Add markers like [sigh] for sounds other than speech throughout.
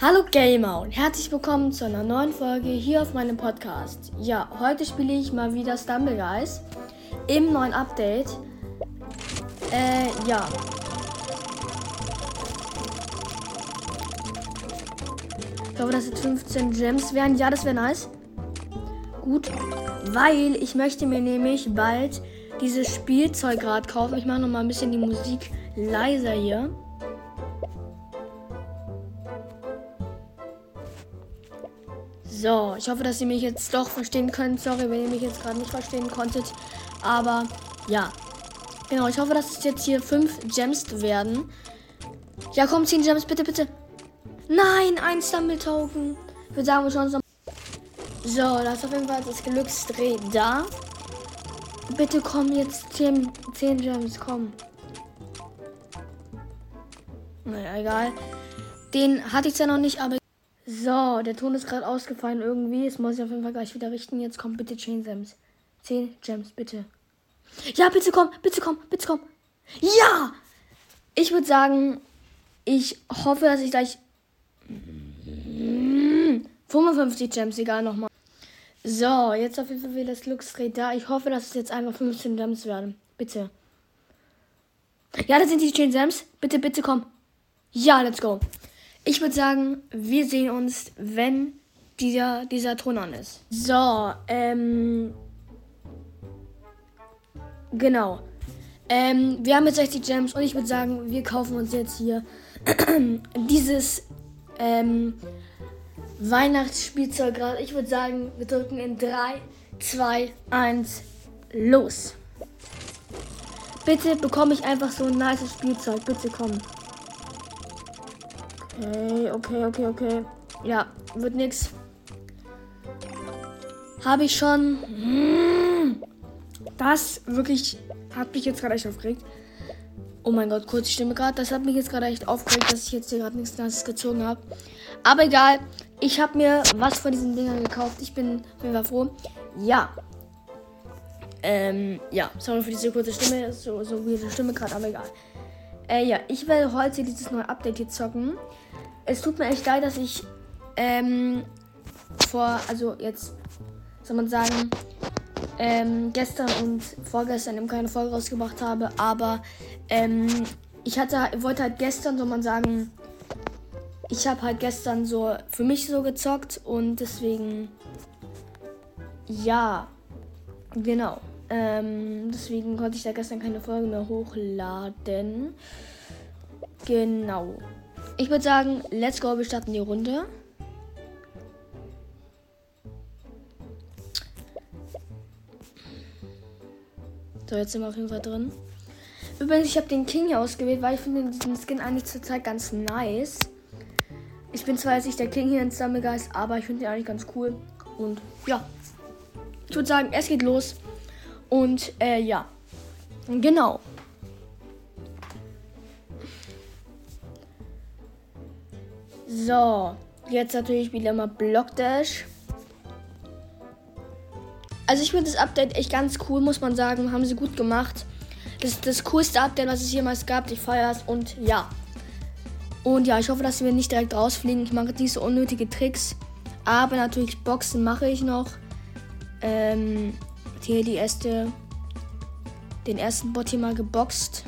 Hallo Gamer und herzlich willkommen zu einer neuen Folge hier auf meinem Podcast. Ja, heute spiele ich mal wieder Stumble Guys im neuen Update. Äh, ja. Ich hoffe, dass jetzt 15 Gems wären. Ja, das wäre nice. Gut, weil ich möchte mir nämlich bald dieses Spielzeugrad kaufen. Ich mache noch mal ein bisschen die Musik leiser hier. So, ich hoffe, dass ihr mich jetzt doch verstehen könnt. Sorry, wenn ihr mich jetzt gerade nicht verstehen konntet. Aber ja. Genau, ich hoffe, dass es jetzt hier 5 Gems werden. Ja, komm, 10 Gems, bitte, bitte. Nein, ein Stumble Token. Ich würde sagen, wir schauen uns noch. So, da ist auf jeden Fall das Glücksdreh da. Bitte komm jetzt 10, 10 Gems, komm. Naja, egal. Den hatte ich zwar noch nicht, aber so, der Ton ist gerade ausgefallen irgendwie. Es muss ich auf jeden Fall gleich wieder richten. Jetzt kommt bitte 10 Gems. 10 Gems, bitte. Ja, bitte komm, bitte komm, bitte komm. Ja! Ich würde sagen, ich hoffe, dass ich gleich 55 Gems, egal nochmal. So, jetzt auf jeden Fall wieder das Glücksdreh da. Ich hoffe, dass es jetzt einfach 15 Gems werden. Bitte. Ja, das sind die 10 Gems. Bitte, bitte komm. Ja, let's go. Ich würde sagen, wir sehen uns, wenn dieser, dieser Ton an ist. So, ähm. Genau. Ähm, wir haben jetzt 60 Gems und ich würde sagen, wir kaufen uns jetzt hier [clears throat] dieses ähm, Weihnachtsspielzeug gerade. Ich würde sagen, wir drücken in 3, 2, 1, los. Bitte bekomme ich einfach so ein nice Spielzeug. Bitte komm. Okay, okay, okay, okay. Ja, wird nix. Habe ich schon. Hm. Das wirklich hat mich jetzt gerade echt aufgeregt. Oh mein Gott, kurz die Stimme gerade. Das hat mich jetzt gerade echt aufgeregt, dass ich jetzt hier gerade nichts Ganzes gezogen habe. Aber egal, ich habe mir was von diesen Dingern gekauft. Ich bin Fall froh. Ja. Ähm, ja, sorry für diese kurze Stimme. So, so wie die Stimme gerade, aber egal. Äh, ja, ich werde heute dieses neue Update hier zocken es tut mir echt leid, dass ich ähm, vor, also jetzt soll man sagen, ähm, gestern und vorgestern eben keine Folge rausgebracht habe, aber ähm, ich hatte, wollte halt gestern, soll man sagen, ich habe halt gestern so für mich so gezockt und deswegen, ja, genau. Ähm, deswegen konnte ich da gestern keine Folge mehr hochladen. Genau. Ich würde sagen, let's go, wir starten die Runde. So, jetzt sind wir auf jeden Fall drin. Übrigens, ich habe den King hier ausgewählt, weil ich finde diesen Skin eigentlich zurzeit ganz nice. Ich bin zwar jetzt nicht der King hier in Summergeist, aber ich finde den eigentlich ganz cool. Und ja, ich würde sagen, es geht los. Und äh, ja, genau. So, jetzt natürlich wieder mal Block Dash. Also ich finde das Update echt ganz cool, muss man sagen. Haben sie gut gemacht. Das ist das coolste Update, was es jemals gab. Ich feiere es und ja. Und ja, ich hoffe, dass wir nicht direkt rausfliegen. Ich mache diese unnötige Tricks. Aber natürlich Boxen mache ich noch. Ähm, hier die erste, den ersten Bot hier mal geboxt.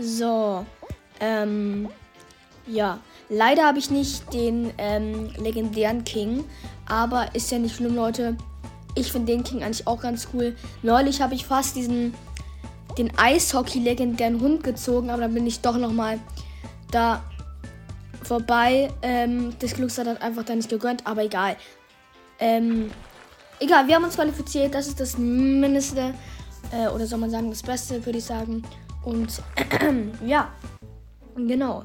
So. Ähm. Ja. Leider habe ich nicht den ähm, legendären King. Aber ist ja nicht schlimm, Leute. Ich finde den King eigentlich auch ganz cool. Neulich habe ich fast diesen den Eishockey-legendären Hund gezogen, aber dann bin ich doch nochmal da vorbei. Ähm, das Glücksrad hat einfach da nicht gegönnt, aber egal. Ähm, egal, wir haben uns qualifiziert. Das ist das Mindeste. Äh, oder soll man sagen, das Beste, würde ich sagen. Und [clears throat] ja, genau.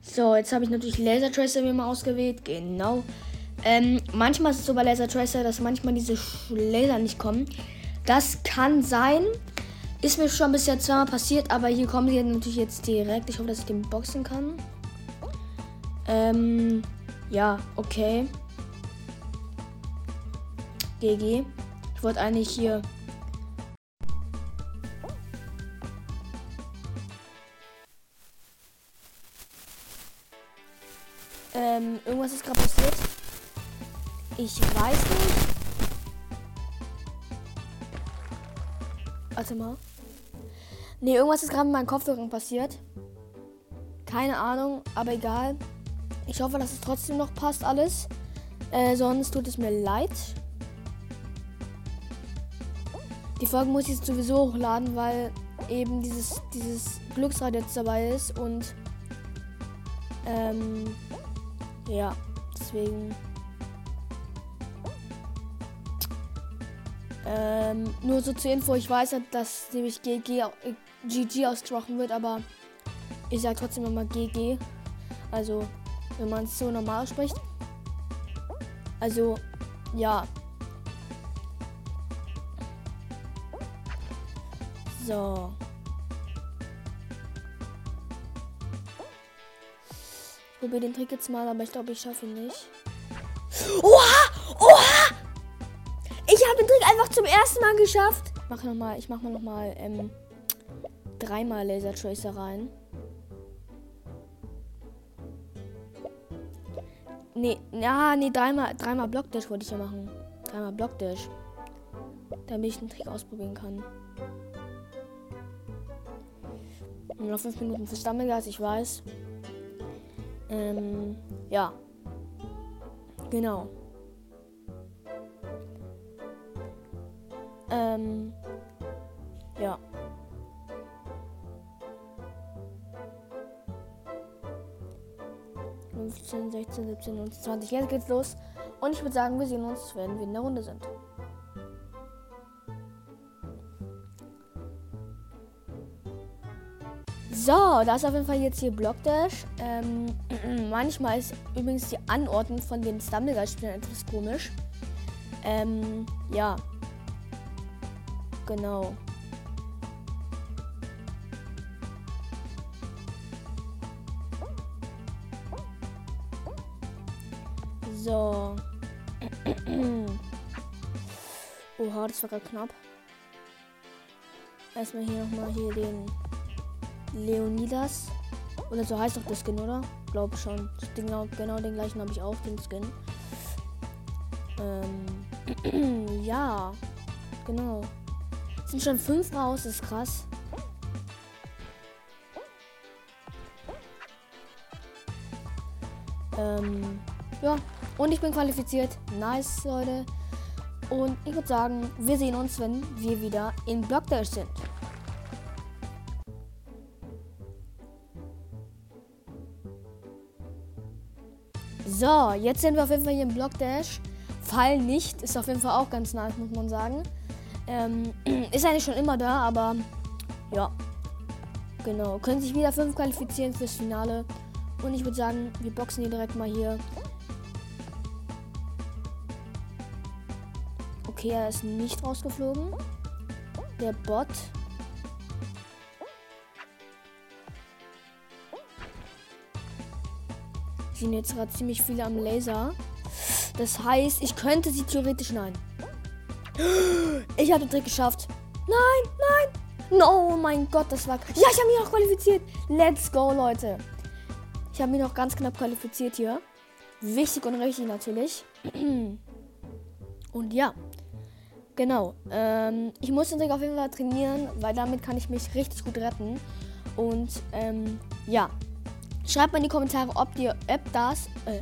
So, jetzt habe ich natürlich Laser Tracer mir mal ausgewählt. Genau. Ähm, manchmal ist es so bei Laser Tracer, dass manchmal diese Laser nicht kommen. Das kann sein. Ist mir schon bisher zweimal passiert, aber hier kommen sie natürlich jetzt direkt. Ich hoffe, dass ich den boxen kann. Ähm, ja, okay. GG. Ich wollte eigentlich hier Ähm, irgendwas ist gerade passiert. Ich weiß nicht. Warte mal. Ne, irgendwas ist gerade mit meinem Kopfhörern passiert. Keine Ahnung, aber egal. Ich hoffe, dass es trotzdem noch passt alles. Äh, sonst tut es mir leid. Die Folge muss ich jetzt sowieso hochladen, weil eben dieses, dieses Glücksrad jetzt dabei ist und ähm, ja, deswegen ähm, nur so zur Info, ich weiß, dass nämlich GG, GG äh, ausgesprochen wird, aber ich sage trotzdem immer GG. Also, wenn man es so normal spricht. Also, ja. So. Ich probiere den Trick jetzt mal, aber ich glaube, ich schaffe ihn nicht. Oha! Oha! Ich habe den Trick einfach zum ersten Mal geschafft. Ich mache noch mal, ich mache mal noch mal ähm, dreimal Laser Tracer rein. Nee, ja, nee, dreimal, dreimal Blockdash wollte ich ja machen. Dreimal Blockdash. Damit ich den Trick ausprobieren kann. Und noch fünf Minuten für Stammelgas, ich weiß. Ähm, ja. Genau. Ähm, ja. 15, 16, 17, 19, 20. Jetzt geht's los. Und ich würde sagen, wir sehen uns, wenn wir in der Runde sind. So, da ist auf jeden Fall jetzt hier Blockdash. Ähm, [clears throat] manchmal ist übrigens die Anordnung von den Stumbleguard-Spielern etwas komisch. Ähm, ja. Genau. So. [clears throat] Oha, das war gerade knapp. Erstmal hier nochmal hier den Leonidas. Oder so heißt doch der Skin, oder? Glaube schon. Genau, genau den gleichen habe ich auch, den Skin. Ähm, [clears throat] ja. Genau. Sind schon fünf raus, das ist krass. Ähm, ja, und ich bin qualifiziert. Nice, Leute. Und ich würde sagen, wir sehen uns, wenn wir wieder in Block Dash sind. So, jetzt sind wir auf jeden Fall hier im Block Dash. Fall nicht, ist auf jeden Fall auch ganz nice, muss man sagen. Ähm, [clears throat] ist eigentlich schon immer da, aber ja. Genau, können sich wieder fünf qualifizieren fürs Finale. Und ich würde sagen, wir boxen hier direkt mal hier Okay, er ist nicht rausgeflogen. Der Bot. Sind jetzt gerade ziemlich viele am Laser. Das heißt, ich könnte sie theoretisch nein. Ich habe den Trick geschafft. Nein, nein. No, mein Gott, das war. Ja, ich habe mich noch qualifiziert. Let's go, Leute. Ich habe mich noch ganz knapp qualifiziert hier. Wichtig und richtig natürlich. Und ja. Genau. Ähm, ich muss den Trick auf jeden Fall trainieren, weil damit kann ich mich richtig gut retten. Und ähm, ja. Schreibt mal in die Kommentare, ob ihr öfters, äh,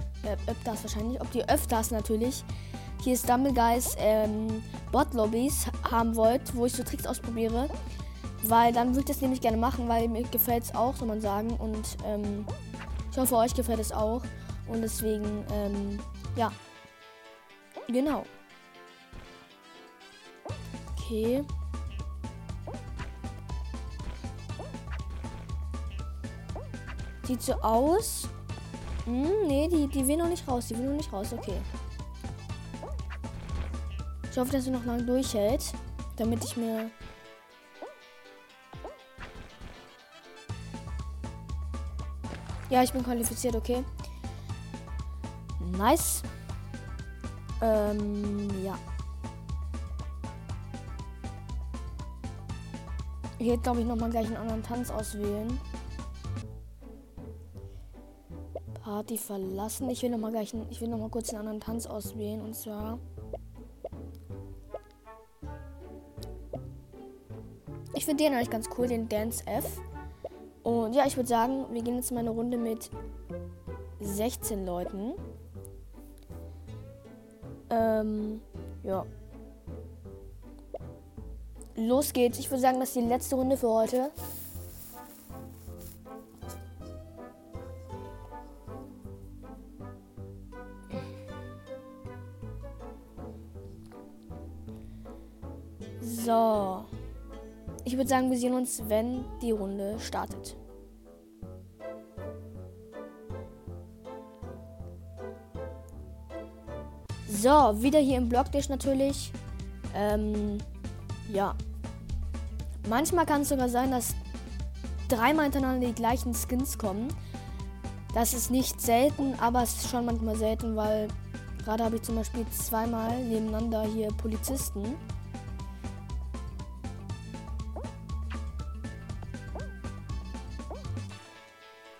öfters wahrscheinlich, ob ihr öfters natürlich hier Stumbleguys ähm, Bot-Lobbys haben wollt, wo ich so Tricks ausprobiere. Weil dann würde ich das nämlich gerne machen, weil mir gefällt es auch, soll man sagen. Und ähm, ich hoffe, euch gefällt es auch. Und deswegen, ähm, ja. Genau. Okay. Sieht so aus. Hm, nee, die, die will noch nicht raus. Die will noch nicht raus. Okay. Ich hoffe, dass sie noch lange durchhält. Damit ich mir... Ja, ich bin qualifiziert, okay. Nice. Ähm, ja. Hätte, glaube ich, nochmal gleich einen anderen Tanz auswählen. Party verlassen. Ich will noch mal gleich, ich will noch mal kurz einen anderen Tanz auswählen und zwar Ich finde den eigentlich ganz cool, den Dance F. Und ja, ich würde sagen, wir gehen jetzt mal eine Runde mit 16 Leuten. Ähm, ja. Los geht's. Ich würde sagen, das ist die letzte Runde für heute. So. Ich würde sagen, wir sehen uns, wenn die Runde startet. So, wieder hier im Blockdash natürlich. Ähm, ja. Manchmal kann es sogar sein, dass dreimal hintereinander die gleichen Skins kommen. Das ist nicht selten, aber es ist schon manchmal selten, weil gerade habe ich zum Beispiel zweimal nebeneinander hier Polizisten.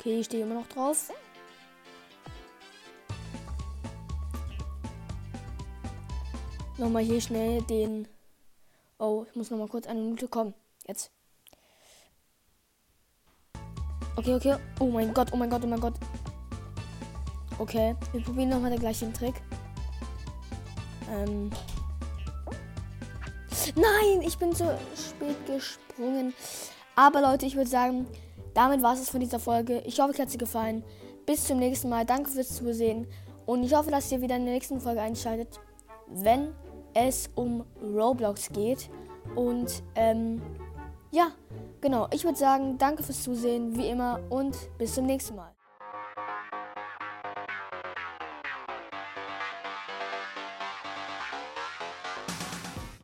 Okay, ich stehe immer noch drauf. Nochmal hier schnell den. Oh, ich muss nochmal kurz eine Minute kommen. Jetzt. Okay, okay. Oh mein Gott, oh mein Gott, oh mein Gott. Okay, wir probieren nochmal den gleichen Trick. Ähm. Nein, ich bin zu spät gesprungen. Aber Leute, ich würde sagen, damit war es von dieser Folge. Ich hoffe, es hat dir gefallen. Bis zum nächsten Mal. Danke fürs Zusehen. Und ich hoffe, dass ihr wieder in der nächsten Folge einschaltet, wenn es um Roblox geht. Und ähm, ja, genau. Ich würde sagen, danke fürs Zusehen, wie immer, und bis zum nächsten Mal.